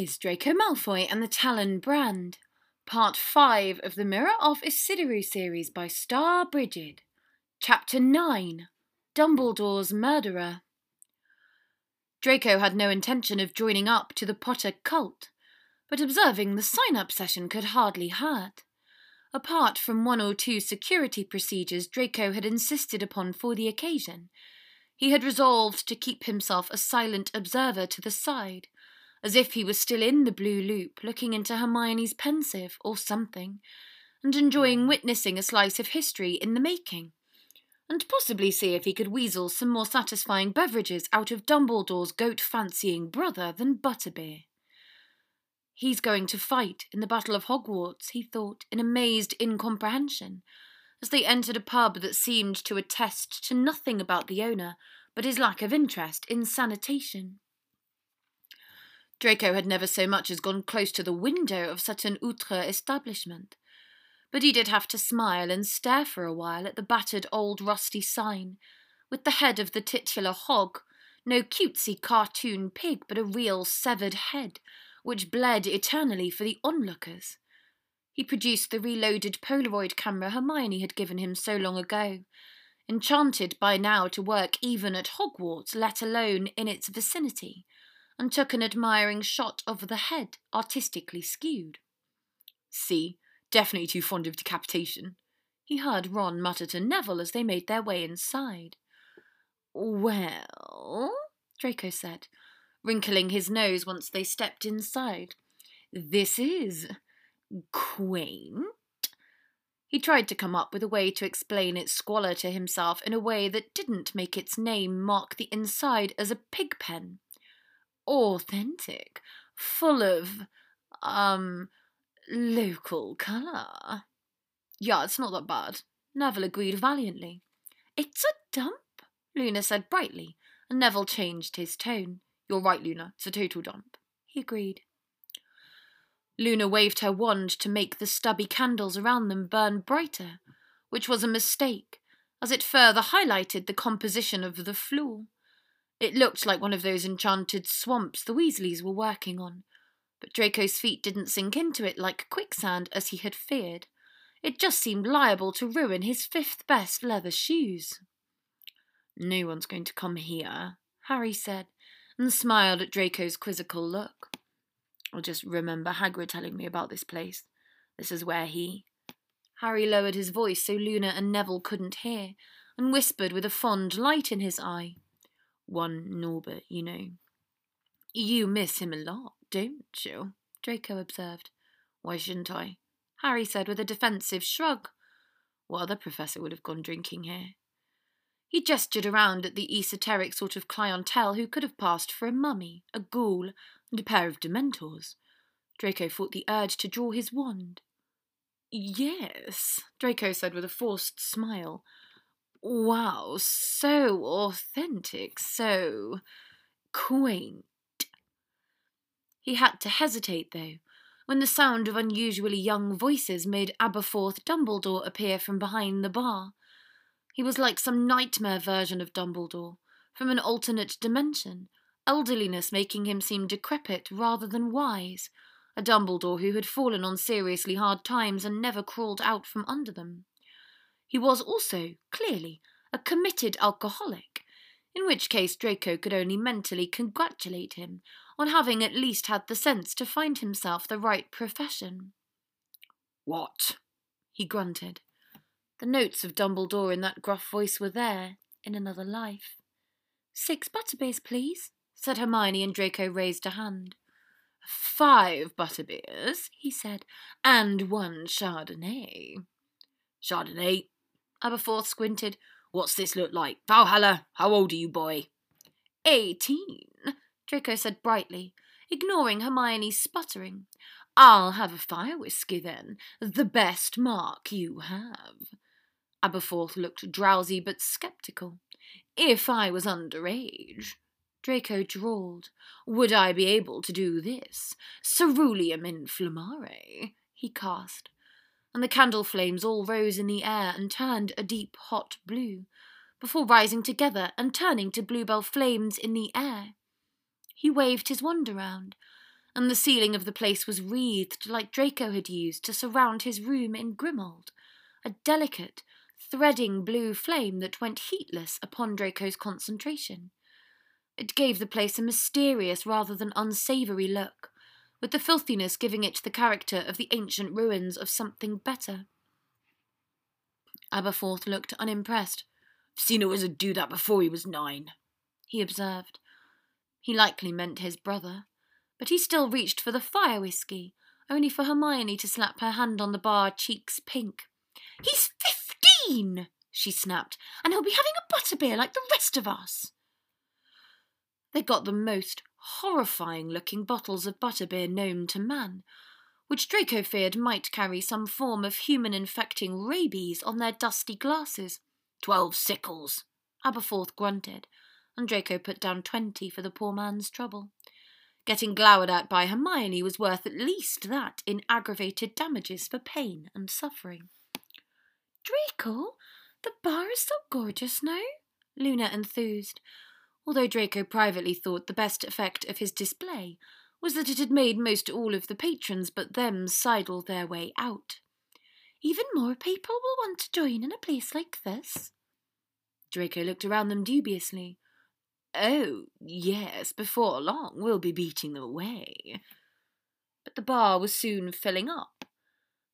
Is Draco Malfoy and the Talon Brand, part 5 of the Mirror of Ecidyrue series by Starbrigid, chapter 9 Dumbledore's Murderer. Draco had no intention of joining up to the Potter cult, but observing the sign up session could hardly hurt. Apart from one or two security procedures Draco had insisted upon for the occasion, he had resolved to keep himself a silent observer to the side, as if he was still in the blue loop looking into Hermione's Pensieve or something, and enjoying mm. witnessing a slice of history in the making, and possibly see if he could weasel some more satisfying beverages out of Dumbledore's goat fancying brother than butterbeer. He's going to fight in the Battle of Hogwarts, he thought, in amazed incomprehension, as they entered a pub that seemed to attest to nothing about the owner but his lack of interest in sanitation. Draco had never so much as gone close to the window of such an outre establishment, but he did have to smile and stare for a while at the battered old rusty sign, with the head of the titular hog, no cutesy cartoon pig, but a real severed head, which bled eternally for the onlookers. He produced the reloaded Polaroid camera Hermione had given him so long ago, enchanted by now to work even at Hogwarts, let alone in its vicinity, and took an admiring shot of the head, artistically skewed. See, definitely too fond of decapitation, he heard Ron mutter to Neville as they made their way inside. Well, Draco said, wrinkling his nose once they stepped inside. This is quaint. He tried to come up with a way to explain its squalor to himself in a way that didn't make its name mark the inside as a pig pen. Authentic, full of, um, local colour. Yeah, it's not that bad. Neville agreed valiantly. It's a dump, Luna said brightly, and Neville changed his tone. You're right, Luna. It's a total dump. He agreed. Luna waved her wand to make the stubby candles around them burn brighter, which was a mistake, as it further highlighted the composition of the floor. It looked like one of those enchanted swamps the Weasleys were working on, but Draco's feet didn't sink into it like quicksand as he had feared. It just seemed liable to ruin his fifth best leather shoes. No one's going to come here, Harry said, and smiled at Draco's quizzical look. I'll just remember Hagrid telling me about this place. This is where he. Harry lowered his voice so Luna and Neville couldn't hear, and whispered with a fond light in his eye. One Norbert, you know. You miss him a lot, don't you? Draco observed. Why shouldn't I? Harry said with a defensive shrug. What other professor would have gone drinking here? He gestured around at the esoteric sort of clientele who could have passed for a mummy, a ghoul, and a pair of dementors. Draco fought the urge to draw his wand. Yes, Draco said with a forced smile. Wow, so authentic, so quaint. He had to hesitate, though, when the sound of unusually young voices made Aberforth Dumbledore appear from behind the bar. He was like some nightmare version of Dumbledore, from an alternate dimension, elderliness making him seem decrepit rather than wise, a Dumbledore who had fallen on seriously hard times and never crawled out from under them. He was also, clearly, a committed alcoholic, in which case Draco could only mentally congratulate him on having at least had the sense to find himself the right profession. What? he grunted. The notes of Dumbledore in that gruff voice were there, in another life. Six butterbeers, please, said Hermione, and Draco raised a hand. Five butterbeers, he said, and one Chardonnay. Chardonnay, Aberforth squinted. What's this look like? Valhalla, how old are you, boy? Eighteen, Draco said brightly, ignoring Hermione's sputtering. I'll have a fire whiskey then, the best mark you have. Aberforth looked drowsy but sceptical. If I was underage, Draco drawled, would I be able to do this? Ceruleum inflammare, he cast, and the candle flames all rose in the air and turned a deep hot blue, before rising together and turning to bluebell flames in the air. He waved his wand around, and the ceiling of the place was wreathed like Draco had used to surround his room in Grimmauld, a delicate, threading blue flame that went heatless upon Draco's concentration. It gave the place a mysterious rather than unsavoury look, with the filthiness giving it the character of the ancient ruins of something better. Aberforth looked unimpressed. I've seen a wizard do that before he was nine, he observed. He likely meant his brother, but he still reached for the fire whiskey, only for Hermione to slap her hand on the bar, cheeks pink. He's fifteen, she snapped, and he'll be having a butterbeer like the rest of us. They got the most horrifying looking bottles of butterbeer known to man, which Draco feared might carry some form of human infecting rabies on their dusty glasses. Twelve sickles, Aberforth grunted, and Draco put down twenty for the poor man's trouble. Getting glowered at by Hermione was worth at least that in aggravated damages for pain and suffering. Draco, the bar is so gorgeous now, Luna enthused, although Draco privately thought the best effect of his display was that it had made most all of the patrons but them sidle their way out. Even more people will want to join in a place like this. Draco looked around them dubiously. Oh, yes, before long we'll be beating them away. But the bar was soon filling up.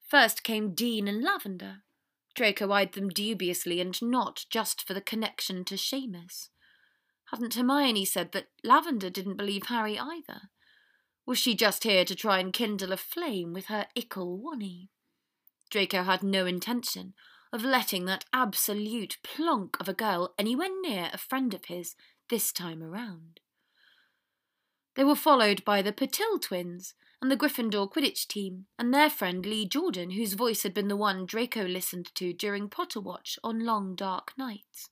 First came Dean and Lavender. Draco eyed them dubiously, and not just for the connection to Seamus. Hadn't Hermione said that Lavender didn't believe Harry either? Was she just here to try and kindle a flame with her ickle wonny? Draco had no intention of letting that absolute plonk of a girl anywhere near a friend of his this time around. They were followed by the Patil twins and the Gryffindor Quidditch team and their friend Lee Jordan, whose voice had been the one Draco listened to during Potter Watch on long dark nights.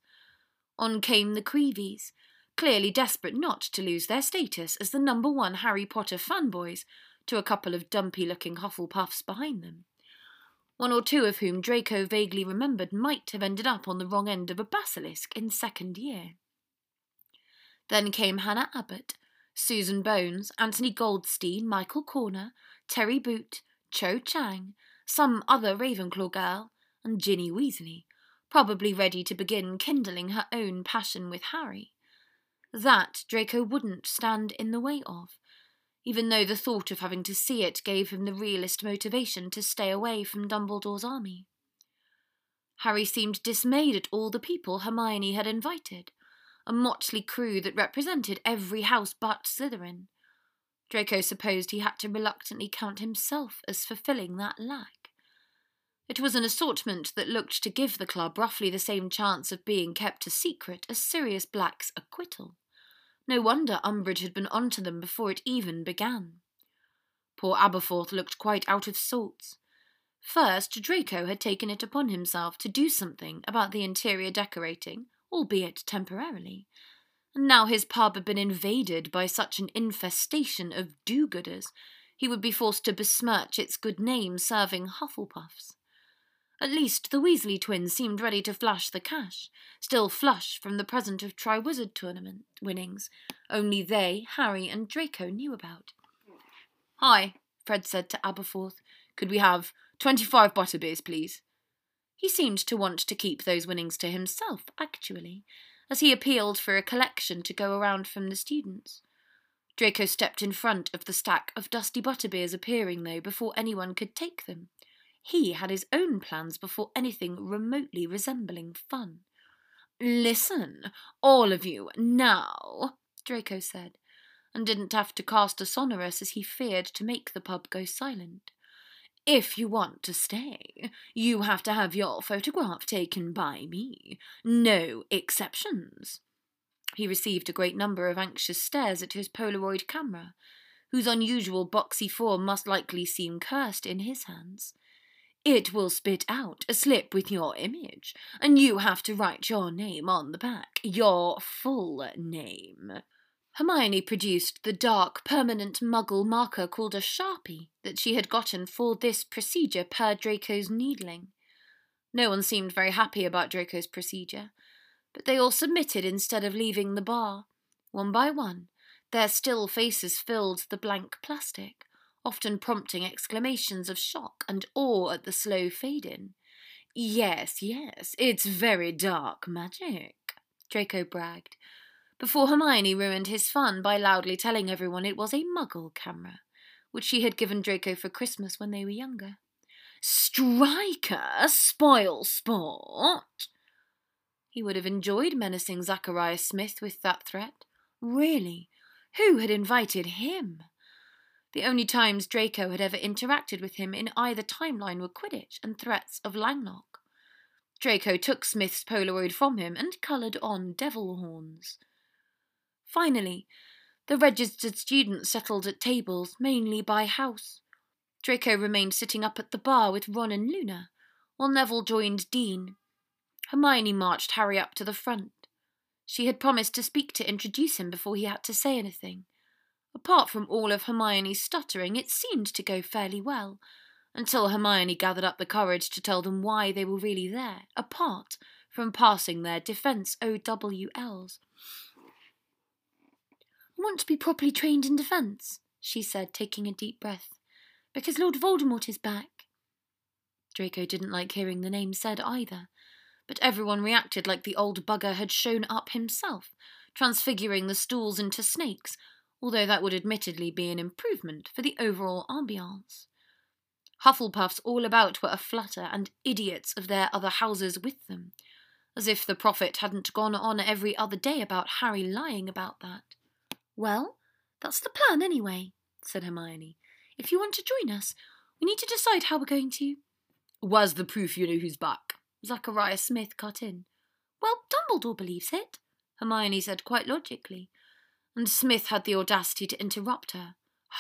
On came the Creeveys, clearly desperate not to lose their status as the number one Harry Potter fanboys, to a couple of dumpy looking Hufflepuffs behind them. One or two of whom Draco vaguely remembered might have ended up on the wrong end of a basilisk in second year. Then came Hannah Abbott, Susan Bones, Anthony Goldstein, Michael Corner, Terry Boot, Cho Chang, some other Ravenclaw girl, and Ginny Weasley, probably ready to begin kindling her own passion with Harry. That Draco wouldn't stand in the way of, even though the thought of having to see it gave him the realest motivation to stay away from Dumbledore's army. Harry seemed dismayed at all the people Hermione had invited, a motley crew that represented every house but Slytherin. Draco supposed he had to reluctantly count himself as fulfilling that lack. It was an assortment that looked to give the club roughly the same chance of being kept a secret as Sirius Black's acquittal. No wonder Umbridge had been on to them before it even began. Poor Aberforth looked quite out of sorts. First, Draco had taken it upon himself to do something about the interior decorating, albeit temporarily, and now his pub had been invaded by such an infestation of do gooders, he would be forced to besmirch its good name serving Hufflepuffs. At least the Weasley twins seemed ready to flash the cash, still flush from the present of Triwizard Tournament winnings, only they, Harry, and Draco knew about. Hi, Fred said to Aberforth. Could we have twenty-five butterbeers, please? He seemed to want to keep those winnings to himself, actually, as he appealed for a collection to go around from the students. Draco stepped in front of the stack of dusty butterbeers appearing, though, before anyone could take them. He had his own plans before anything remotely resembling fun. Listen, all of you, now, Draco said, and didn't have to cast a Sonorus as he feared to make the pub go silent. If you want to stay, you have to have your photograph taken by me. No exceptions. He received a great number of anxious stares at his Polaroid camera, whose unusual boxy form must likely seem cursed in his hands. It will spit out a slip with your image, and you have to write your name on the back, your full name. Hermione produced the dark, permanent muggle marker called a Sharpie that she had gotten for this procedure per Draco's needling. No one seemed very happy about Draco's procedure, but they all submitted instead of leaving the bar. One by one, Their still faces filled the blank plastic, often prompting exclamations of shock and awe at the slow fade in. Yes, yes, it's very dark magic, Draco bragged, before Hermione ruined his fun by loudly telling everyone it was a muggle camera, which she had given Draco for Christmas when they were younger. Striker, spoil sport! He would have enjoyed menacing Zacharias Smith with that threat. Really, who had invited him? The only times Draco had ever interacted with him in either timeline were Quidditch and threats of Langlock. Draco took Smith's Polaroid from him and coloured on devil horns. Finally, the registered students settled at tables, mainly by house. Draco remained sitting up at the bar with Ron and Luna, while Neville joined Dean. Hermione marched Harry up to the front. She had promised to speak to introduce him before he had to say anything. Apart from all of Hermione's stuttering, it seemed to go fairly well, until Hermione gathered up the courage to tell them why they were really there, apart from passing their defense OWLs. I want to be properly trained in defense, she said, taking a deep breath, because Lord Voldemort is back. Draco didn't like hearing the name said either, but everyone reacted like the old bugger had shown up himself, transfiguring the stools into snakes, although that would admittedly be an improvement for the overall ambiance. Hufflepuffs all about were aflutter, and idiots of their other houses with them, as if the prophet hadn't gone on every other day about Harry lying about that. Well, that's the plan anyway, said Hermione. If you want to join us, we need to decide how we're going to. Where's the proof you know who's back? Zacharias Smith cut in. Well, Dumbledore believes it, Hermione said quite logically, and Smith had the audacity to interrupt her.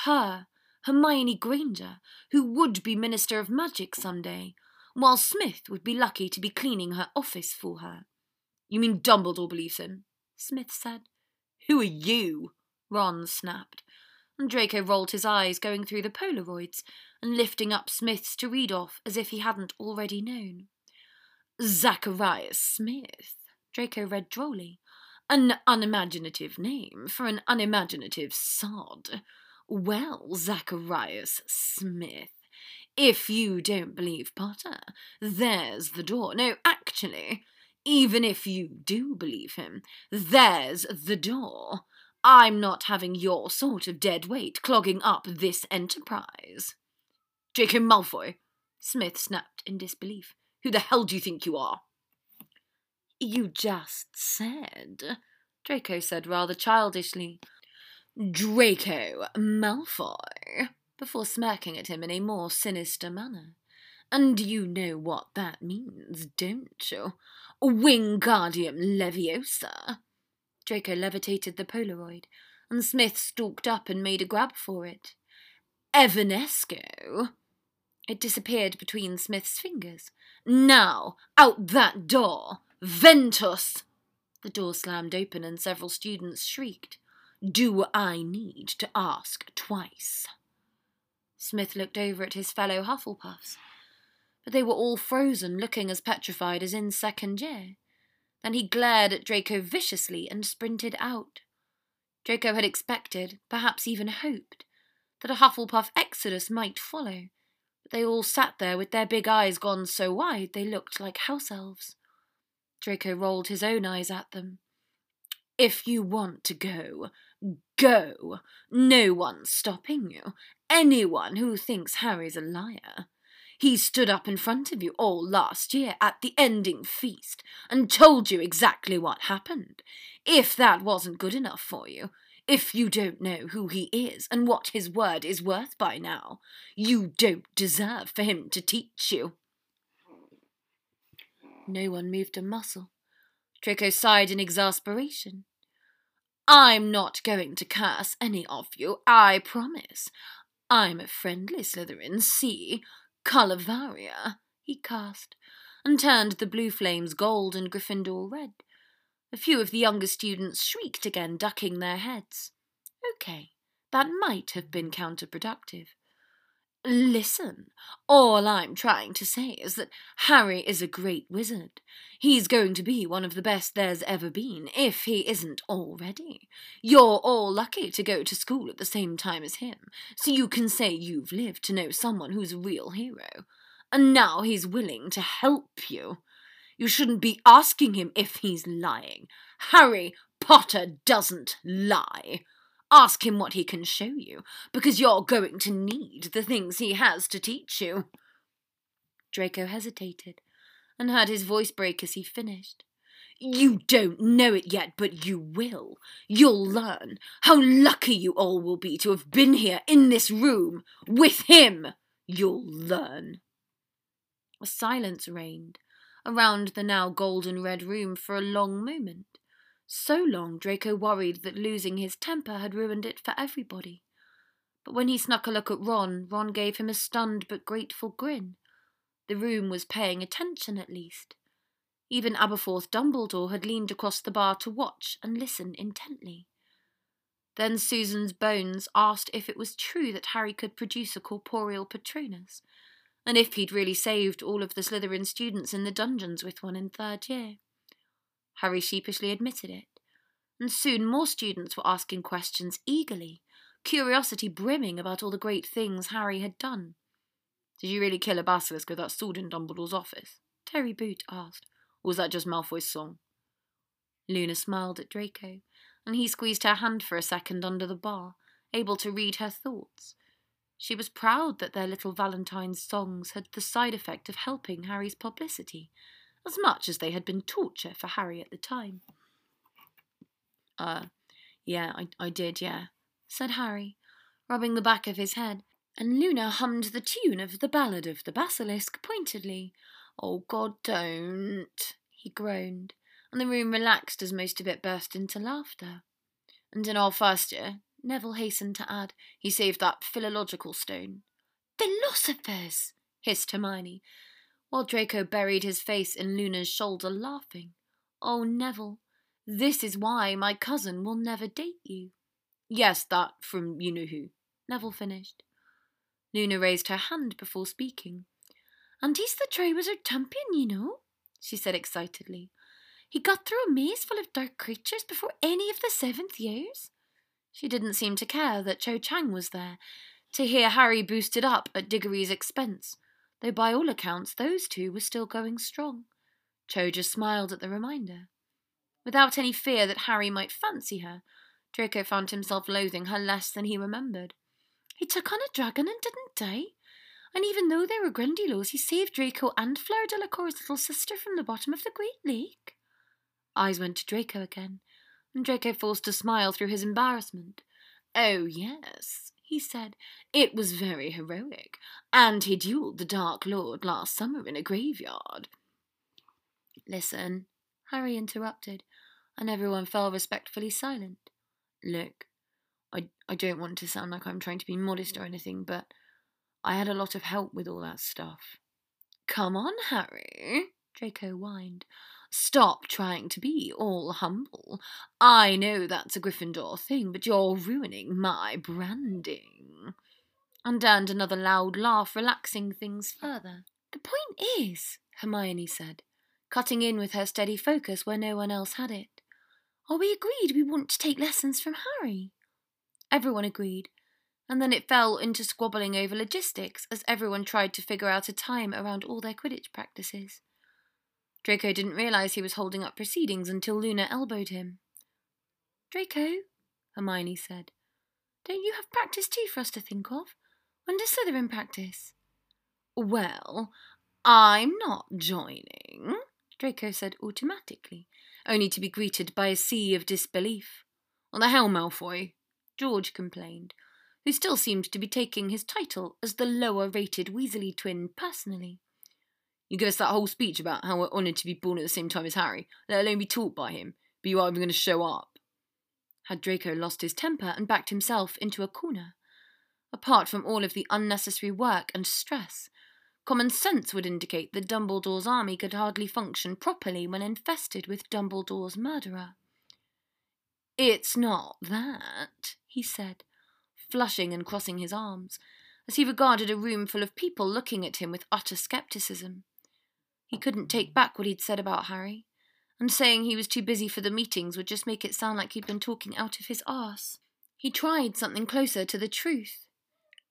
Her, Hermione Granger, who would be Minister of Magic some day, while Smith would be lucky to be cleaning her office for her. You mean Dumbledore believes him? Smith said. Who are you? Ron snapped, and Draco rolled his eyes, going through the Polaroids and lifting up Smith's to read off as if he hadn't already known. Zacharias Smith, Draco read drolly. An unimaginative name for an unimaginative sod. Well, Zacharias Smith, if you don't believe Potter, there's the door. No, actually, even if you do believe him, there's the door. I'm not having your sort of dead weight clogging up this enterprise. Draco Malfoy, Smith snapped in disbelief. Who the hell do you think you are? You just said, Draco said rather childishly. Draco Malfoy, before smirking at him in a more sinister manner. And you know what that means, don't you? Wingardium Leviosa. Draco levitated the Polaroid, and Smith stalked up and made a grab for it. Evanesco. It disappeared between Smith's fingers. Now, out that door! Ventus! The door slammed open and several students shrieked. Do I need to ask twice? Smith looked over at his fellow Hufflepuffs, but they were all frozen, looking as petrified as in second year. Then he glared at Draco viciously and sprinted out. Draco had expected, perhaps even hoped, that a Hufflepuff exodus might follow, but they all sat there with their big eyes gone so wide they looked like house elves. Draco rolled his own eyes at them. If you want to go, go. No one's stopping you. Anyone who thinks Harry's a liar. He stood up in front of you all last year at the ending feast and told you exactly what happened. If that wasn't good enough for you, if you don't know who he is and what his word is worth by now, you don't deserve for him to teach you. No one moved a muscle. Draco sighed in exasperation. I'm not going to curse any of you, I promise. I'm a friendly Slytherin, see? Colovaria, he cast, and turned the blue flames gold and Gryffindor red. A few of the younger students shrieked again, ducking their heads. Okay, that might have been counterproductive. Listen, all I'm trying to say is that Harry is a great wizard. He's going to be one of the best there's ever been, if he isn't already. You're all lucky to go to school at the same time as him, so you can say you've lived to know someone who's a real hero. And now he's willing to help you. You shouldn't be asking him if he's lying. Harry Potter doesn't lie. Ask him what he can show you, because you're going to need the things he has to teach you. Draco hesitated and heard his voice break as he finished. You don't know it yet, but you will. You'll learn. How lucky you all will be to have been here in this room with him. You'll learn. A silence reigned around the now golden red room for a long moment. So long Draco worried that losing his temper had ruined it for everybody. But when he snuck a look at Ron, Ron gave him a stunned but grateful grin. The room was paying attention at least. Even Aberforth Dumbledore had leaned across the bar to watch and listen intently. Then Susan's Bones asked if it was true that Harry could produce a corporeal Patronus, and if he'd really saved all of the Slytherin students in the dungeons with one in third year. Harry sheepishly admitted it, and soon more students were asking questions eagerly, curiosity brimming about all the great things Harry had done. Did you really kill a basilisk with that sword in Dumbledore's office? Terry Boot asked. Or was that just Malfoy's song? Luna smiled at Draco, and he squeezed her hand for a second under the bar, able to read her thoughts. She was proud that their little Valentine's songs had the side effect of helping Harry's publicity, as much as they had been torture for Harry at the time. Uh, yeah, I, I did, yeah, said Harry, rubbing the back of his head, and Luna hummed the tune of the Ballad of the Basilisk pointedly. Oh, God, don't, he groaned, and the room relaxed as most of it burst into laughter. And in our first year, Neville hastened to add, he saved that philological stone. Philosophers, hissed Hermione, while Draco buried his face in Luna's shoulder, laughing. Oh, Neville, this is why my cousin will never date you. Yes, that from you know who, Neville finished. Luna raised her hand before speaking. And he's the Triwizard champion, you know, she said excitedly. He got through a maze full of dark creatures before any of the seventh years. She didn't seem to care that Cho Chang was there, to hear Harry boosted up at Diggory's expense, though by all accounts those two were still going strong. Choja smiled at the reminder. Without any fear that Harry might fancy her, Draco found himself loathing her less than he remembered. He took on a dragon and didn't die. And even though they were Grindylows, he saved Draco and Fleur Delacour's little sister from the bottom of the Great Lake. Eyes went to Draco again, and Draco forced a smile through his embarrassment. Oh, yes, he said. It was very heroic, and he duelled the Dark Lord last summer in a graveyard. Listen, Harry interrupted, and everyone fell respectfully silent. Look, I, I don't want to sound like I'm trying to be modest or anything, but I had a lot of help with all that stuff. Come on, Harry, Draco whined. Stop trying to be all humble. I know that's a Gryffindor thing, but you're ruining my branding. And earned another loud laugh, relaxing things further. The point is, Hermione said, cutting in with her steady focus where no one else had it. Are we agreed we want to take lessons from Harry? Everyone agreed, and then it fell into squabbling over logistics as everyone tried to figure out a time around all their Quidditch practices. Draco didn't realize he was holding up proceedings until Luna elbowed him. Draco, Hermione said, don't you have practice too for us to think of? When does Slytherin practice? Well, I'm not joining, Draco said automatically, only to be greeted by a sea of disbelief. On the hell, Malfoy? George complained, who still seemed to be taking his title as the lower rated Weasley twin personally. You give us that whole speech about how we're honoured to be born at the same time as Harry, let alone be taught by him, but you aren't even going to show up. Had Draco lost his temper and backed himself into a corner? Apart from all of the unnecessary work and stress, common sense would indicate that Dumbledore's army could hardly function properly when infested with Dumbledore's murderer. It's not that, he said, flushing and crossing his arms, as he regarded a room full of people looking at him with utter scepticism. He couldn't take back what he'd said about Harry, and saying he was too busy for the meetings would just make it sound like he'd been talking out of his arse. He tried something closer to the truth.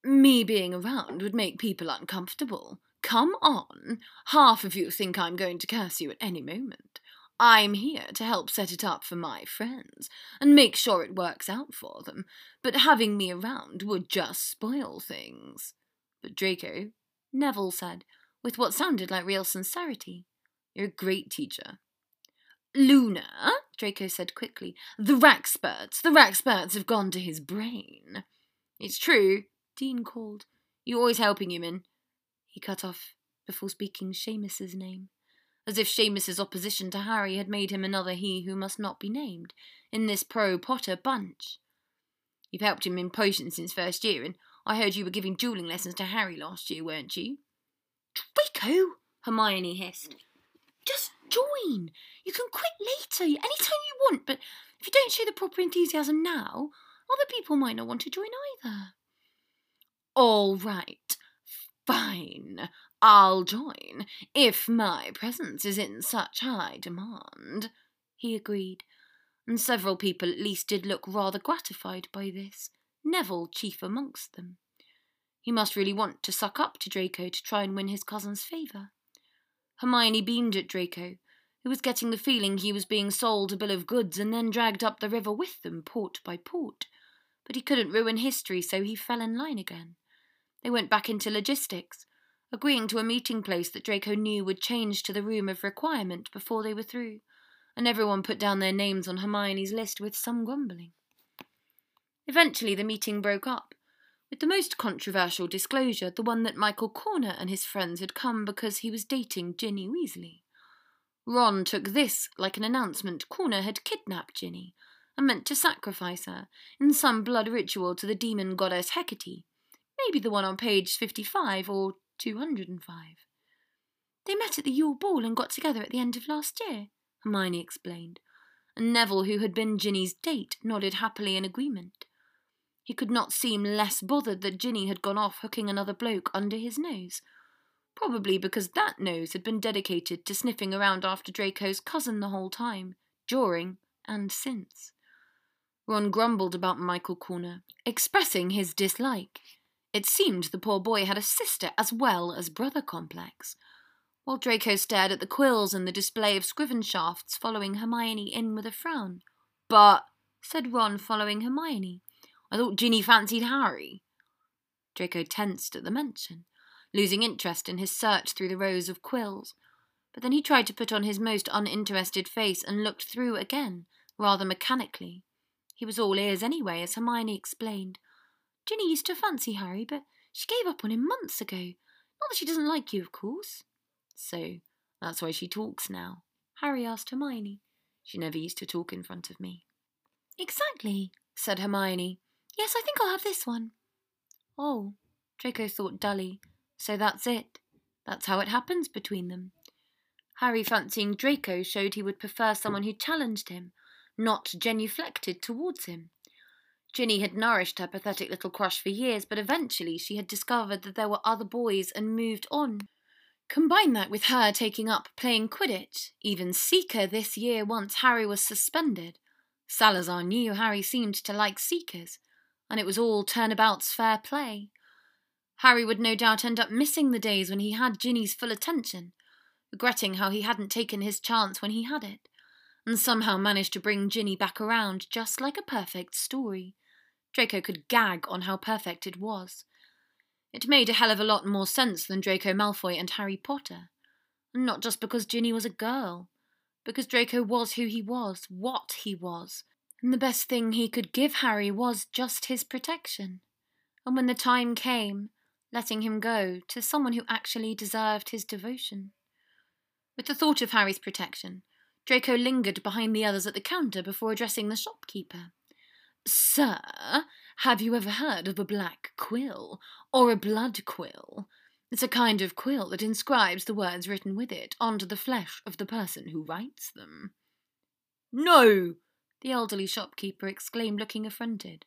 Me being around would make people uncomfortable. Come on. Half of you think I'm going to curse you at any moment. I'm here to help set it up for my friends and make sure it works out for them, but having me around would just spoil things. But Draco, Neville said, with what sounded like real sincerity, you're a great teacher. Luna, Draco said quickly, the Wrackspurts, the Wrackspurts have gone to his brain. It's true, Dean called. You're always helping him in. He cut off before speaking Seamus's name as if Seamus's opposition to Harry had made him another he who must not be named, in this pro-Potter bunch. You've helped him in potions since first year, and I heard you were giving dueling lessons to Harry last year, weren't you? Draco, Hermione hissed. Just join. You can quit later, anytime you want, but if you don't show the proper enthusiasm now, other people might not want to join either. All right, fine. I'll join, if my presence is in such high demand, he agreed, and several people at least did look rather gratified by this, Neville chief amongst them. He must really want to suck up to Draco to try and win his cousin's favour. Hermione beamed at Draco, who was getting the feeling he was being sold a bill of goods and then dragged up the river with them, port by port. But he couldn't ruin history, so he fell in line again. They went back into logistics, agreeing to a meeting place that Draco knew would change to the room of requirement before they were through, and everyone put down their names on Hermione's list with some grumbling. Eventually the meeting broke up, with the most controversial disclosure the one that Michael Corner and his friends had come because he was dating Ginny Weasley. Ron took this like an announcement Corner had kidnapped Ginny and meant to sacrifice her in some blood ritual to the demon goddess Hecate, maybe the one on page 55 or 205. They met at the Yule Ball and got together at the end of last year, Hermione explained, and Neville, who had been Ginny's date, nodded happily in agreement. He could not seem less bothered that Ginny had gone off hooking another bloke under his nose, probably because that nose had been dedicated to sniffing around after Draco's cousin the whole time, during and since. Ron grumbled about Michael Corner, expressing his dislike. It seemed the poor boy had a sister as well as brother complex. While Draco stared at the quills and the display of Scrivenshaft's, following Hermione in with a frown. But, said Ron, following Hermione, I thought Ginny fancied Harry. Draco tensed at the mention, losing interest in his search through the rows of quills. But then he tried to put on his most uninterested face and looked through again, rather mechanically. He was all ears anyway, as Hermione explained. Ginny used to fancy Harry, but she gave up on him months ago. Not that she doesn't like you, of course. So, that's why she talks now. Harry asked Hermione. She never used to talk in front of me. Exactly, said Hermione. Yes, I think I'll have this one. Oh, Draco thought dully. So that's it. That's how it happens between them. Harry fancying Draco showed he would prefer someone who challenged him, not genuflected towards him. Ginny had nourished her pathetic little crush for years, but eventually she had discovered that there were other boys and moved on. Combine that with her taking up playing Quidditch, even Seeker this year once Harry was suspended. Salazar knew Harry seemed to like Seekers, and it was all turnabout's fair play. Harry would no doubt end up missing the days when he had Ginny's full attention, regretting how he hadn't taken his chance when he had it, and somehow managed to bring Ginny back around just like a perfect story. Draco could gag on how perfect it was. It made a hell of a lot more sense than Draco Malfoy and Harry Potter. And not just because Ginny was a girl, because Draco was who he was, what he was, and the best thing he could give Harry was just his protection. And when the time came, letting him go to someone who actually deserved his devotion. With the thought of Harry's protection, Draco lingered behind the others at the counter before addressing the shopkeeper. Sir, have you ever heard of a black quill or a blood quill? It's a kind of quill that inscribes the words written with it onto the flesh of the person who writes them. No, the elderly shopkeeper exclaimed, looking affronted.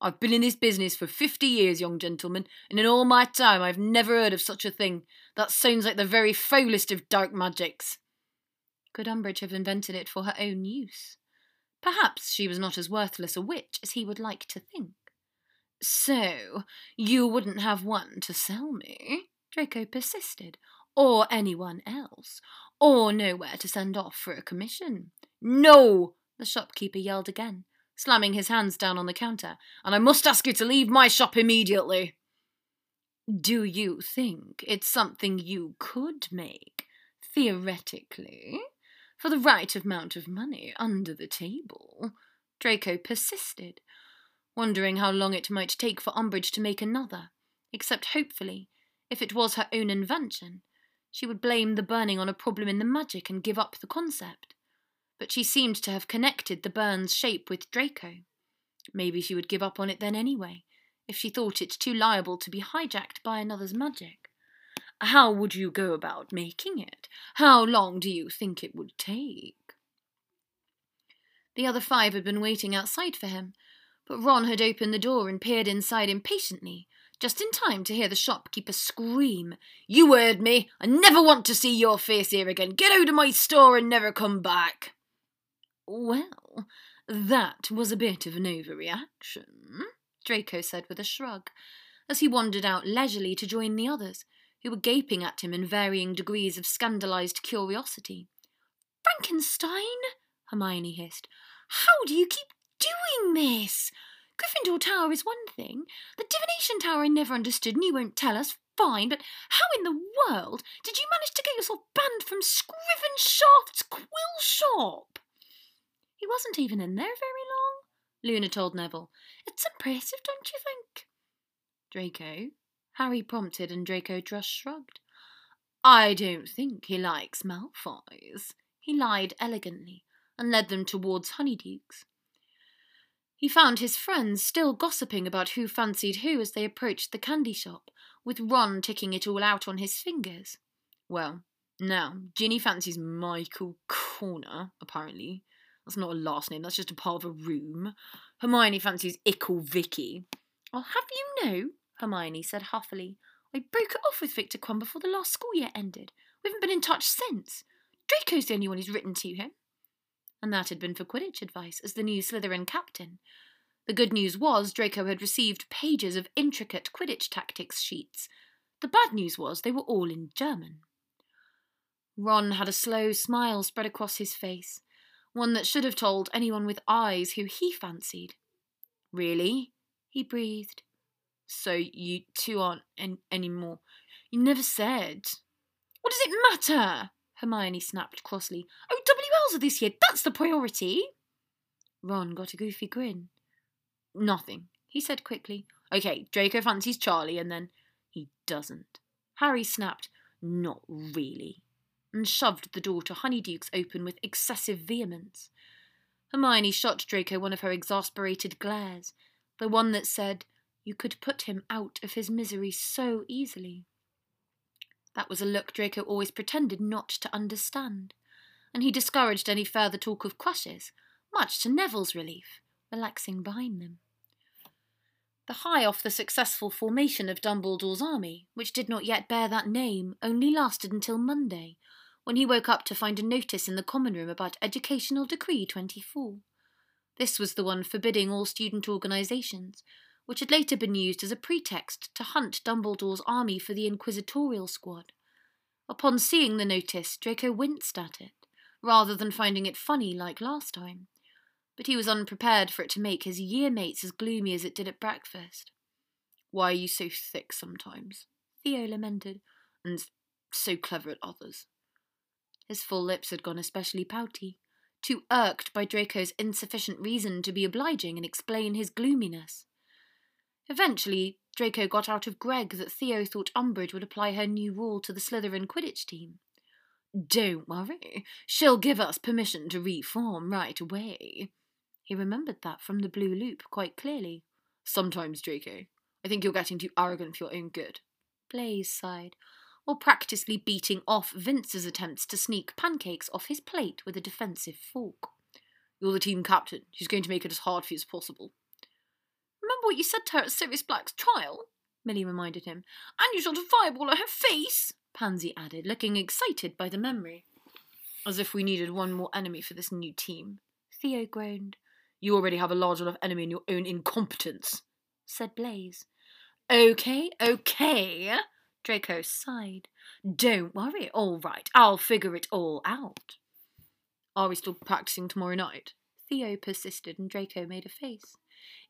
I've been in this business for fifty years, young gentleman, and in all my time I've never heard of such a thing. That sounds like the very foulest of dark magics. Could Umbridge have invented it for her own use? Perhaps she was not as worthless a witch as he would like to think. So, you wouldn't have one to sell me? Draco persisted. Or anyone else? Or nowhere to send off for a commission? No! The shopkeeper yelled again slamming his hands down on the counter, and I must ask you to leave my shop immediately. Do you think it's something you could make, theoretically, for the right amount of money under the table? Draco persisted, wondering how long it might take for Umbridge to make another, except hopefully, if it was her own invention, she would blame the burning on a problem in the magic and give up the concept but she seemed to have connected the burn's shape with Draco. Maybe she would give up on it then anyway, if she thought it too liable to be hijacked by another's magic. How would you go about making it? How long do you think it would take? The other five had been waiting outside for him, but Ron had opened the door and peered inside impatiently, just in time to hear the shopkeeper scream, You heard me! I never want to see your face here again! Get out of my store and never come back! Well, that was a bit of an overreaction, Draco said with a shrug, as he wandered out leisurely to join the others, who were gaping at him in varying degrees of scandalized curiosity. Frankenstein? Hermione hissed. How do you keep doing this? Gryffindor Tower is one thing. The Divination Tower I never understood and you won't tell us. Fine, but how in the world did you manage to get yourself banned from Scrivenshaft's quill shop? He wasn't even in there very long, Luna told Neville. It's impressive, don't you think? Draco? Harry prompted, and Draco just shrugged. I don't think he likes Malfoys. He lied elegantly and led them towards Honeydukes. He found his friends still gossiping about who fancied who as they approached the candy shop, with Ron ticking it all out on his fingers. Well, now, Ginny fancies Michael Corner, apparently, that's not a last name, that's just a part of a room. Hermione fancies Ickle Vicky. I'll have you know, Hermione said huffily, I broke it off with Viktor Krum before the last school year ended. We haven't been in touch since. Draco's the only one who's written to him. And that had been for Quidditch advice as the new Slytherin captain. The good news was Draco had received pages of intricate Quidditch tactics sheets. The bad news was they were all in German. Ron had a slow smile spread across his face one that should have told anyone with eyes who he fancied. Really? he breathed. So you two aren't en- any more. You never said. What does it matter? Hermione snapped crossly. Oh, WLs are this year. That's the priority. Ron got a goofy grin. Nothing, he said quickly. Okay, Draco fancies Charlie, and then he doesn't. Harry snapped. Not really and shoved the door to Honeydukes open with excessive vehemence. Hermione shot Draco one of her exasperated glares, the one that said, You could put him out of his misery so easily. That was a look Draco always pretended not to understand, and he discouraged any further talk of crushes, much to Neville's relief, relaxing behind them. The high off the successful formation of Dumbledore's army, which did not yet bear that name, only lasted until Monday, when he woke up to find a notice in the common room about Educational Decree 24. This was the one forbidding all student organisations, which had later been used as a pretext to hunt Dumbledore's army for the Inquisitorial Squad. Upon seeing the notice, Draco winced at it, rather than finding it funny like last time. But he was unprepared for it to make his year mates as gloomy as it did at breakfast. Why are you so thick sometimes? Theo lamented, and so clever at others. His full lips had gone especially pouty, too irked by Draco's insufficient reason to be obliging and explain his gloominess. Eventually, Draco got out of Greg that Theo thought Umbridge would apply her new rule to the Slytherin Quidditch team. Don't worry, she'll give us permission to reform right away. He remembered that from the blue loop quite clearly. Sometimes, Draco, I think you're getting too arrogant for your own good. Blaise sighed or practically beating off Vince's attempts to sneak pancakes off his plate with a defensive fork. You're the team captain. She's going to make it as hard for you as possible. Remember what you said to her at Sirius Black's trial? Millie reminded him. And you shot a fireball at her face, Pansy added, looking excited by the memory. As if we needed one more enemy for this new team. Theo groaned. You already have a large enough enemy in your own incompetence, said Blaise. Okay, okay, Draco sighed. Don't worry, all right, I'll figure it all out. Are we still practicing tomorrow night? Theo persisted, and Draco made a face.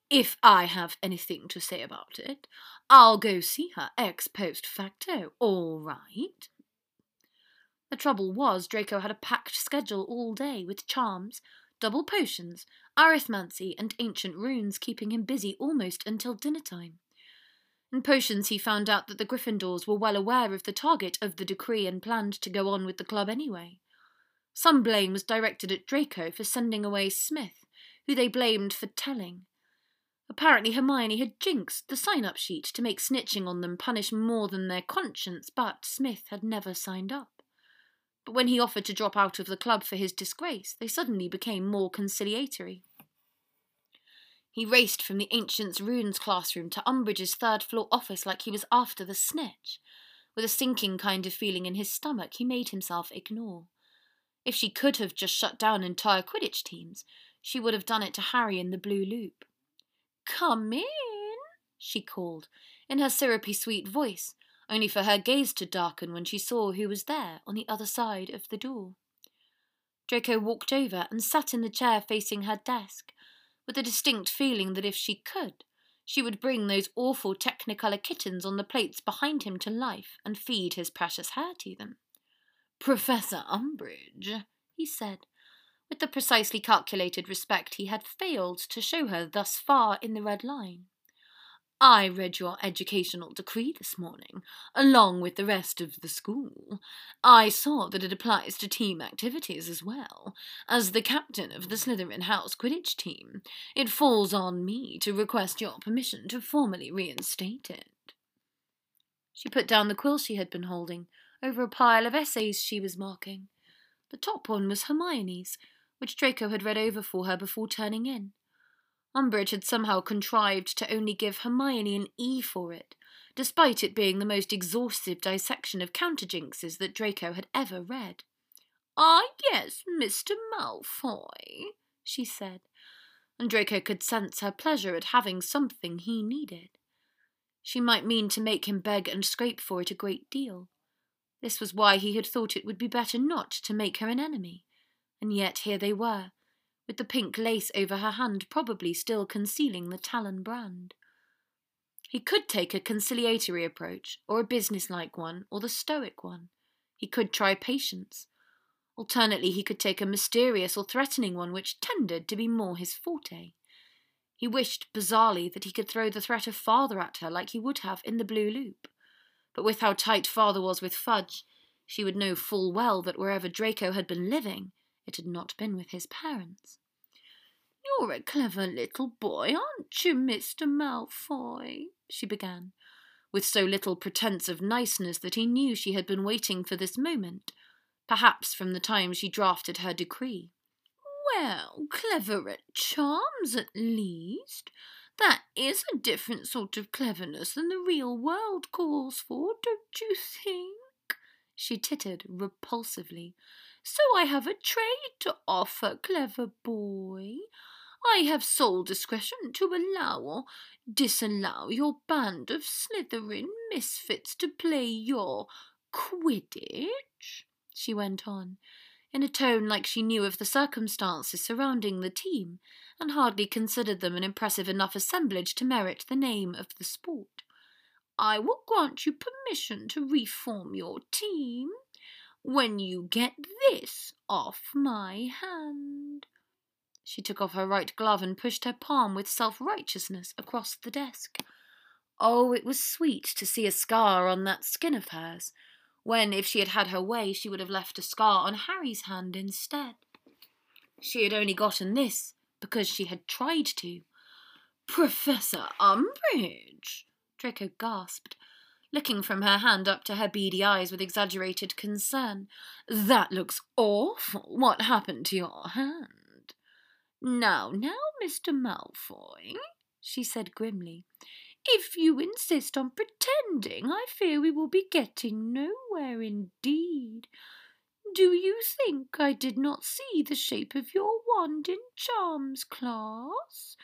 If I have anything to say about it, I'll go see her ex post facto, all right? The trouble was, Draco had a packed schedule all day with charms, double potions, arithmancy, and ancient runes keeping him busy almost until dinner time. In potions, he found out that the Gryffindors were well aware of the target of the decree and planned to go on with the club anyway. Some blame was directed at Draco for sending away Smith, who they blamed for telling. Apparently, Hermione had jinxed the sign up sheet to make snitching on them punish more than their conscience, but Smith had never signed up. But when he offered to drop out of the club for his disgrace, they suddenly became more conciliatory. He raced from the Ancients' Runes classroom to Umbridge's third floor office like he was after the snitch. With a sinking kind of feeling in his stomach, he made himself ignore. If she could have just shut down entire Quidditch teams, she would have done it to Harry in the blue loop. Come in, she called, in her syrupy sweet voice, only for her gaze to darken when she saw who was there on the other side of the door. Draco walked over and sat in the chair facing her desk, with a distinct feeling that if she could, she would bring those awful technicolor kittens on the plates behind him to life and feed his precious hair to them. Professor Umbridge, he said, with the precisely calculated respect he had failed to show her thus far in the red line. I read your educational decree this morning, along with the rest of the school. I saw that it applies to team activities as well. As the captain of the Slytherin House Quidditch team, it falls on me to request your permission to formally reinstate it. She put down the quill she had been holding, over a pile of essays she was marking. The top one was Hermione's, which Draco had read over for her before turning in. Umbridge had somehow contrived to only give Hermione an E for it, despite it being the most exhaustive dissection of counterjinxes that Draco had ever read. Ah, yes, Mr. Malfoy, she said, and Draco could sense her pleasure at having something he needed. She might mean to make him beg and scrape for it a great deal, this was why he had thought it would be better not to make her an enemy. And yet here they were, with the pink lace over her hand probably still concealing the Talon brand. He could take a conciliatory approach, or a businesslike one, or the stoic one. He could try patience. Alternately, he could take a mysterious or threatening one which tended to be more his forte. He wished, bizarrely, that he could throw the threat of father at her like he would have in the Blue Loop but with how tight father was with Fudge, she would know full well that wherever Draco had been living, it had not been with his parents. You're a clever little boy, aren't you, Mr. Malfoy? she began, with so little pretence of niceness that he knew she had been waiting for this moment, perhaps from the time she drafted her decree. Well, clever at charms, at least. That is a different sort of cleverness than the real world calls for, don't you think? She tittered repulsively. So I have a trade to offer, clever boy. I have sole discretion to allow or disallow your band of Slytherin misfits to play your Quidditch, she went on, in a tone like she knew of the circumstances surrounding the team and hardly considered them an impressive enough assemblage to merit the name of the sport. I will grant you permission to reform your team when you get this off my hand. She took off her right glove and pushed her palm with self righteousness across the desk. Oh, it was sweet to see a scar on that skin of hers, when, if she had had her way, she would have left a scar on Harry's hand instead. She had only gotten this because she had tried to. Professor Umbridge! Draco gasped, looking from her hand up to her beady eyes with exaggerated concern. That looks awful. What happened to your hand? Now, now, Mr. Malfoy, she said grimly. If you insist on pretending, I fear we will be getting nowhere indeed. Do you think I did not see the shape of your wand in charms class?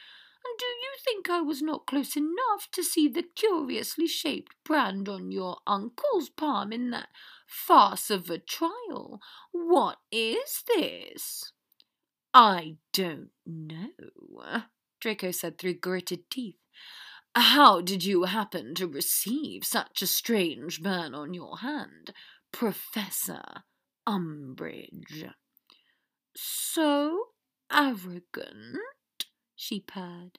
And do you think I was not close enough to see the curiously shaped brand on your uncle's palm in that farce of a trial? What is this? I don't know, Draco said through gritted teeth. How did you happen to receive such a strange burn on your hand, Professor Umbridge? So arrogant, she purred,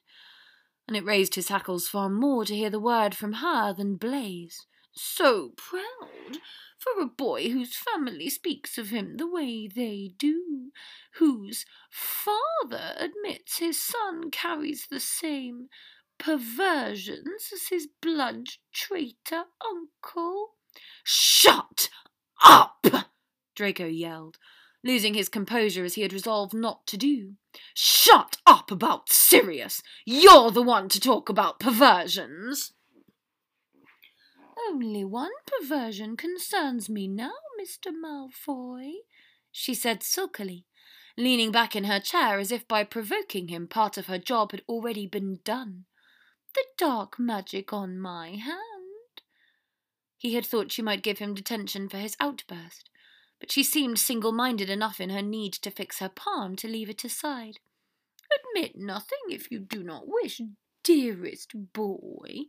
and it raised his hackles far more to hear the word from her than Blaise. So proud for a boy whose family speaks of him the way they do, whose father admits his son carries the same perversions as his blood traitor uncle. Shut up! Draco yelled, losing his composure as he had resolved not to do. Shut up about Sirius! You're the one to talk about perversions! Only one perversion concerns me now, Mr. Malfoy, she said sulkily, leaning back in her chair as if by provoking him part of her job had already been done. The dark magic on my hand. He had thought she might give him detention for his outburst, but she seemed single minded enough in her need to fix her palm to leave it aside. Admit nothing if you do not wish, dearest boy.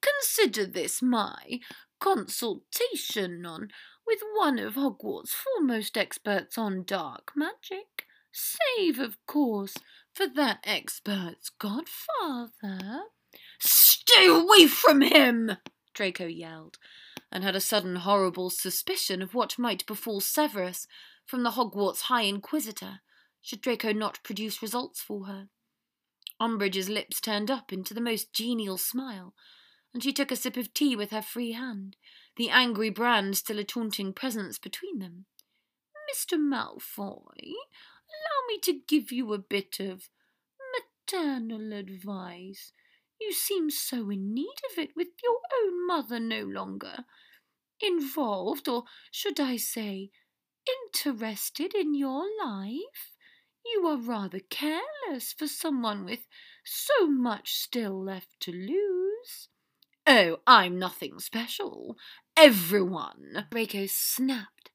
Consider this my consultation on with one of Hogwarts' foremost experts on dark magic, save, of course, for that expert's godfather. Stay away from him! Draco yelled, and had a sudden horrible suspicion of what might befall Severus from the Hogwarts High Inquisitor, should Draco not produce results for her. Umbridge's lips turned up into the most genial smile, and she took a sip of tea with her free hand, the angry brand still a taunting presence between them. Mr. Malfoy, allow me to give you a bit of maternal advice. You seem so in need of it with your own mother no longer involved, or should I say, interested in your life. You are rather careless for someone with so much still left to lose. Oh, I'm nothing special. Everyone, Draco snapped.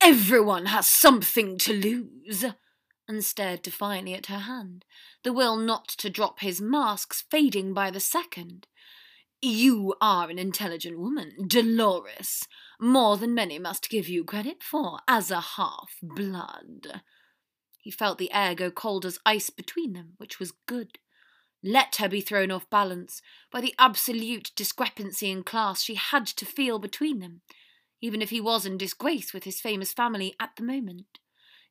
Everyone has something to lose. And stared defiantly at her hand, the will not to drop his masks fading by the second. You are an intelligent woman, Dolores, more than many must give you credit for, as a half blood. He felt the air go cold as ice between them, which was good. Let her be thrown off balance by the absolute discrepancy in class she had to feel between them, even if he was in disgrace with his famous family at the moment.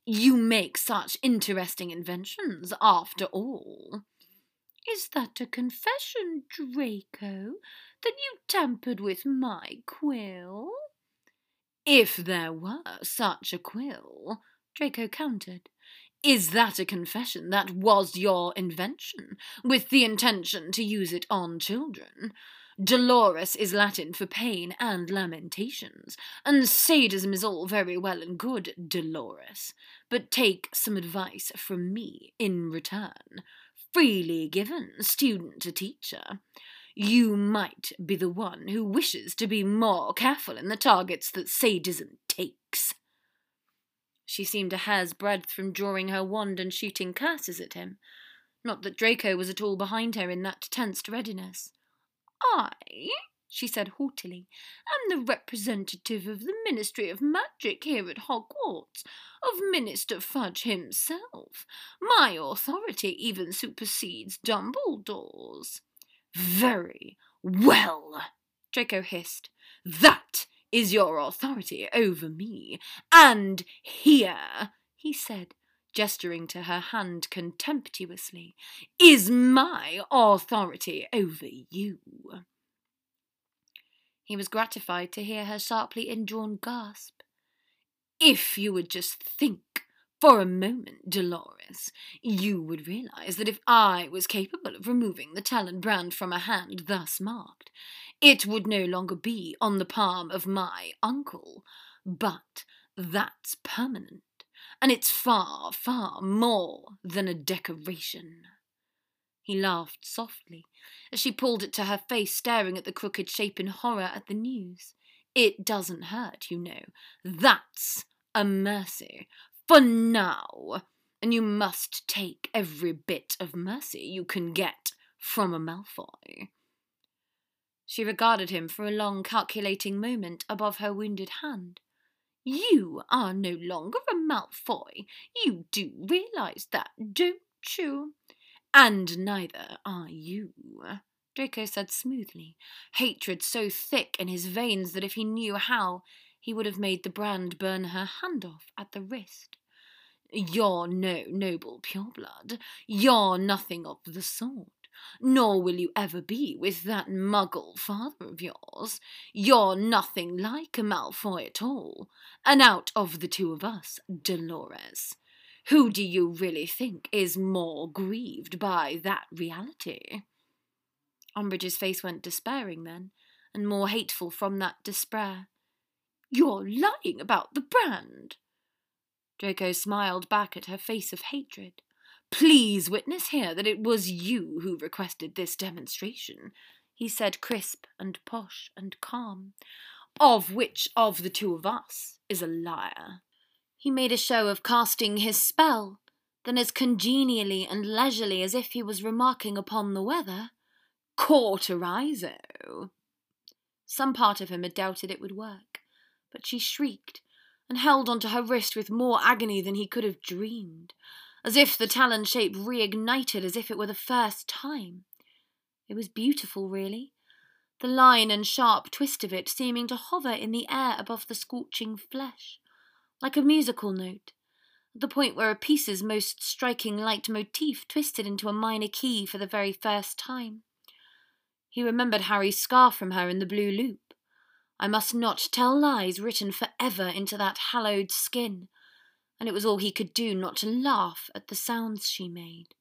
You make such interesting inventions, after all. Is that a confession, Draco, that you tampered with my quill? If there were such a quill, Draco countered. Is that a confession that was your invention, with the intention to use it on children? Dolores is Latin for pain and lamentations, and sadism is all very well and good, Dolores. But take some advice from me in return, freely given, student to teacher. You might be the one who wishes to be more careful in the targets that sadism takes. She seemed a hair's breadth from drawing her wand and shooting curses at him. Not that Draco was at all behind her in that tensed readiness. I, she said haughtily, am the representative of the Ministry of Magic here at Hogwarts, of Minister Fudge himself. My authority even supersedes Dumbledore's. Very well, Draco hissed. That is your authority over me. And here, he said, gesturing to her hand contemptuously, is my authority over you. He was gratified to hear her sharply indrawn gasp. If you would just think For a moment, Dolores, you would realize that if I was capable of removing the Talon brand from a hand thus marked, it would no longer be on the palm of my uncle. But that's permanent, and it's far, far more than a decoration. He laughed softly as she pulled it to her face, staring at the crooked shape in horror at the news. It doesn't hurt, you know. That's a mercy. For now. And you must take every bit of mercy you can get from a Malfoy. She regarded him for a long, calculating moment above her wounded hand. You are no longer a Malfoy. You do realize that, don't you? And neither are you. Draco said smoothly, hatred so thick in his veins that if he knew how, he would have made the brand burn her hand off at the wrist. You're no noble pureblood. You're nothing of the sort. Nor will you ever be with that muggle father of yours. You're nothing like a Malfoy at all. And out of the two of us, Dolores, who do you really think is more grieved by that reality? Umbridge's face went despairing then, and more hateful from that despair. You're lying about the brand. Draco smiled back at her face of hatred. Please witness here that it was you who requested this demonstration, he said, crisp and posh and calm. Of which of the two of us is a liar? He made a show of casting his spell, then as congenially and leisurely as if he was remarking upon the weather, Cauterizo. Some part of him had doubted it would work, but she shrieked and held on to her wrist with more agony than he could have dreamed, as if the talon shape reignited as if it were the first time. It was beautiful, really, the line and sharp twist of it seeming to hover in the air above the scorching flesh, like a musical note, at the point where a piece's most striking leitmotif twisted into a minor key for the very first time. He remembered Harry's scar from her in the blue loop. I must not tell lies written for ever into that hallowed skin, and it was all he could do not to laugh at the sounds she made.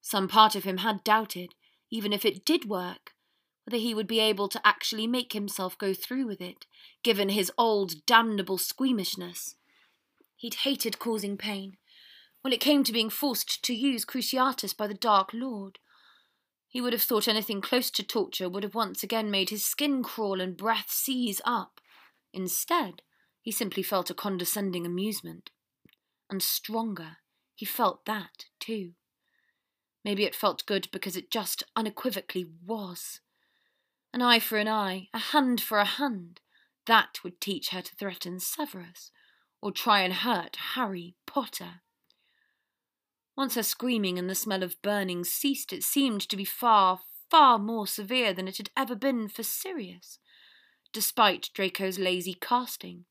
Some part of him had doubted, even if it did work, whether he would be able to actually make himself go through with it, given his old damnable squeamishness. He'd hated causing pain. When it came to being forced to use Cruciatus by the Dark Lord, he would have thought anything close to torture would have once again made his skin crawl and breath seize up. Instead, he simply felt a condescending amusement. And stronger, he felt that, too. Maybe it felt good because it just unequivocally was. An eye for an eye, a hand for a hand. That would teach her to threaten Severus, or try and hurt Harry Potter. Once her screaming and the smell of burning ceased, it seemed to be far, far more severe than it had ever been for Sirius, despite Draco's lazy casting,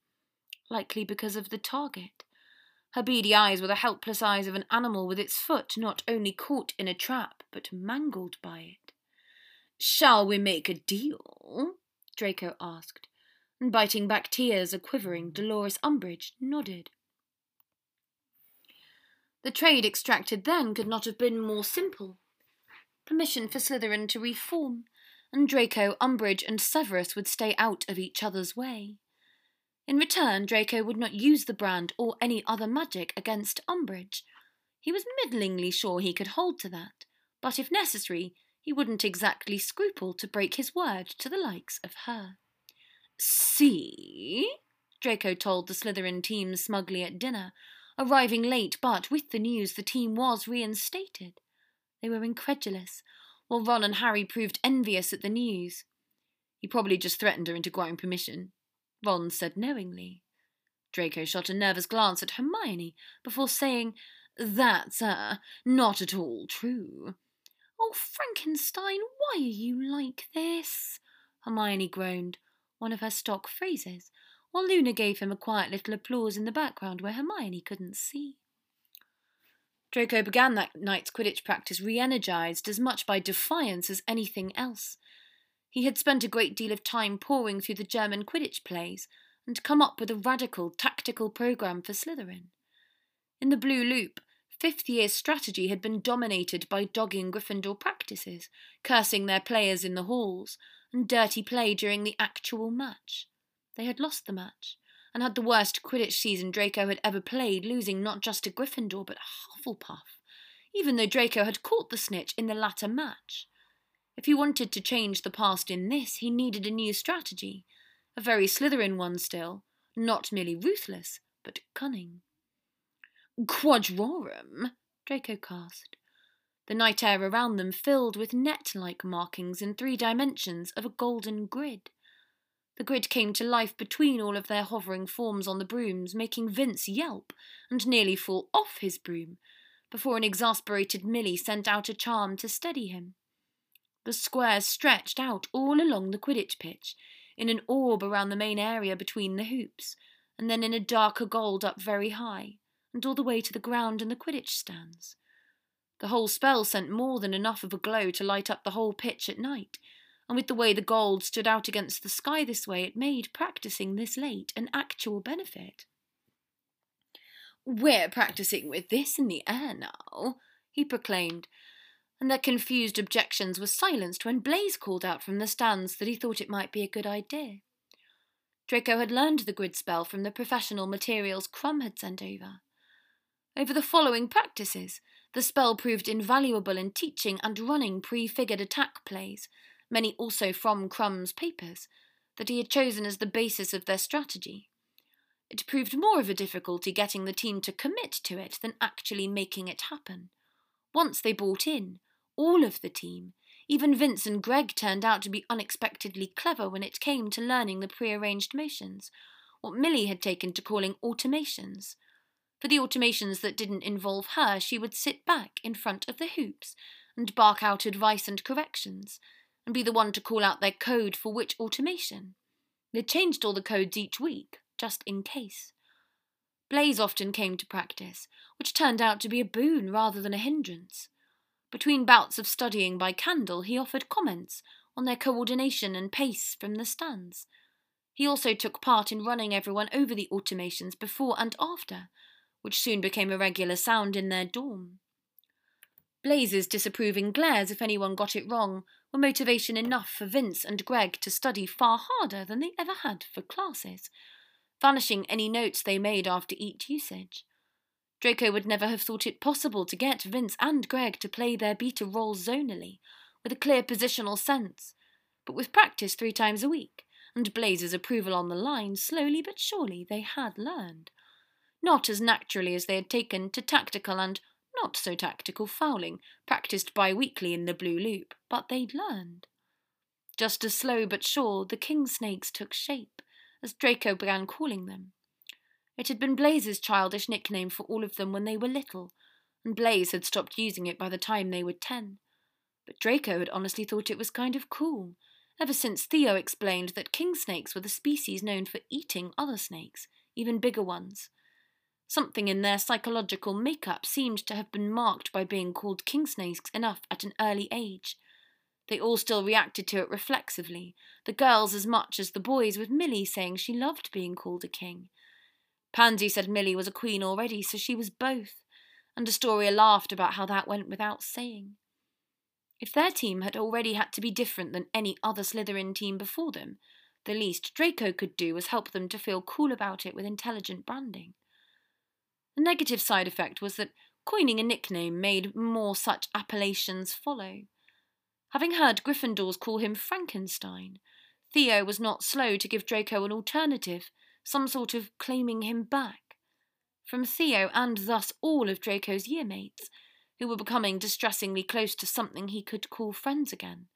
likely because of the target. Her beady eyes were the helpless eyes of an animal with its foot not only caught in a trap, but mangled by it. Shall we make a deal? Draco asked, and biting back tears a quivering Dolores Umbridge nodded. The trade extracted then could not have been more simple. Permission for Slytherin to reform, and Draco, Umbridge, and Severus would stay out of each other's way. In return, Draco would not use the brand or any other magic against Umbridge. He was middlingly sure he could hold to that, but if necessary, he wouldn't exactly scruple to break his word to the likes of her. See? Draco told the Slytherin team smugly at dinner, arriving late, but with the news the team was reinstated. They were incredulous, while Ron and Harry proved envious at the news. He probably just threatened her into growing permission. Ron said knowingly. Draco shot a nervous glance at Hermione before saying, That's, uh, not at all true. Oh, Frankenstein, why are you like this? Hermione groaned, one of her stock phrases, while Luna gave him a quiet little applause in the background where Hermione couldn't see. Draco began that night's Quidditch practice re energized as much by defiance as anything else. He had spent a great deal of time poring through the German Quidditch plays and come up with a radical tactical programme for Slytherin. In the Blue Loop, fifth year's strategy had been dominated by dogging Gryffindor practices, cursing their players in the halls, and dirty play during the actual match. They had lost the match, and had the worst Quidditch season Draco had ever played, losing not just to Gryffindor but Hufflepuff, even though Draco had caught the snitch in the latter match. If he wanted to change the past in this, he needed a new strategy, a very Slytherin one still, not merely ruthless, but cunning. Quadrorum, Draco cast. The night air around them filled with net like markings in three dimensions of a golden grid. The grid came to life between all of their hovering forms on the brooms, making Vince yelp and nearly fall off his broom, before an exasperated Millie sent out a charm to steady him. The squares stretched out all along the Quidditch pitch, in an orb around the main area between the hoops, and then in a darker gold up very high, and all the way to the ground and the Quidditch stands. The whole spell sent more than enough of a glow to light up the whole pitch at night, and with the way the gold stood out against the sky this way, it made practicing this late an actual benefit. We're practicing with this in the air now, he proclaimed, and their confused objections were silenced when Blaise called out from the stands that he thought it might be a good idea. Draco had learned the grid spell from the professional materials Krum had sent over. Over the following practices, the spell proved invaluable in teaching and running prefigured attack plays, many also from Krum's papers, that he had chosen as the basis of their strategy. It proved more of a difficulty getting the team to commit to it than actually making it happen. Once they bought in, all of the team, even Vince and Greg turned out to be unexpectedly clever when it came to learning the prearranged motions, what Millie had taken to calling automations. For the automations that didn't involve her, she would sit back in front of the hoops and bark out advice and corrections, and be the one to call out their code for which automation. They changed all the codes each week, just in case. Blaise often came to practice, which turned out to be a boon rather than a hindrance. Between bouts of studying by candle, he offered comments on their coordination and pace from the stands. He also took part in running everyone over the automations before and after, which soon became a regular sound in their dorm. Blaise's disapproving glares if anyone got it wrong were motivation enough for Vince and Greg to study far harder than they ever had for classes, vanishing any notes they made after each usage. Draco would never have thought it possible to get Vince and Greg to play their beater roles zonally, with a clear positional sense, but with practice three times a week, and Blaise's approval on the line, slowly but surely they had learned not as naturally as they had taken to tactical and not so tactical fouling practised bi weekly in the Blue Loop, but they'd learned. Just as slow but sure, the king snakes took shape, as Draco began calling them. It had been Blaise's childish nickname for all of them when they were little, and Blaise had stopped using it by the time they were ten. But Draco had honestly thought it was kind of cool, ever since Theo explained that king snakes were the species known for eating other snakes, even bigger ones, Something in their psychological makeup seemed to have been marked by being called king snakes enough at an early age. They all still reacted to it reflexively, the girls as much as the boys, with Millie saying she loved being called a king. Pansy said Millie was a queen already, so she was both, and Astoria laughed about how that went without saying. If their team had already had to be different than any other Slytherin team before them, the least Draco could do was help them to feel cool about it with intelligent branding. The negative side effect was that coining a nickname made more such appellations follow. Having heard Gryffindors call him Frankenstein, Theo was not slow to give Draco an alternative, some sort of claiming him back. From Theo and thus all of Draco's year mates, who were becoming distressingly close to something he could call friends again.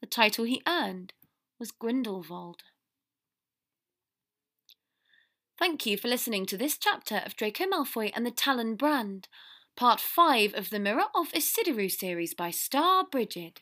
The title he earned was Grindelwald. Thank you for listening to this chapter of Draco Malfoy and the Talon Brand, part 5 of the Mirror of Ecidyrue series by Starbrigid.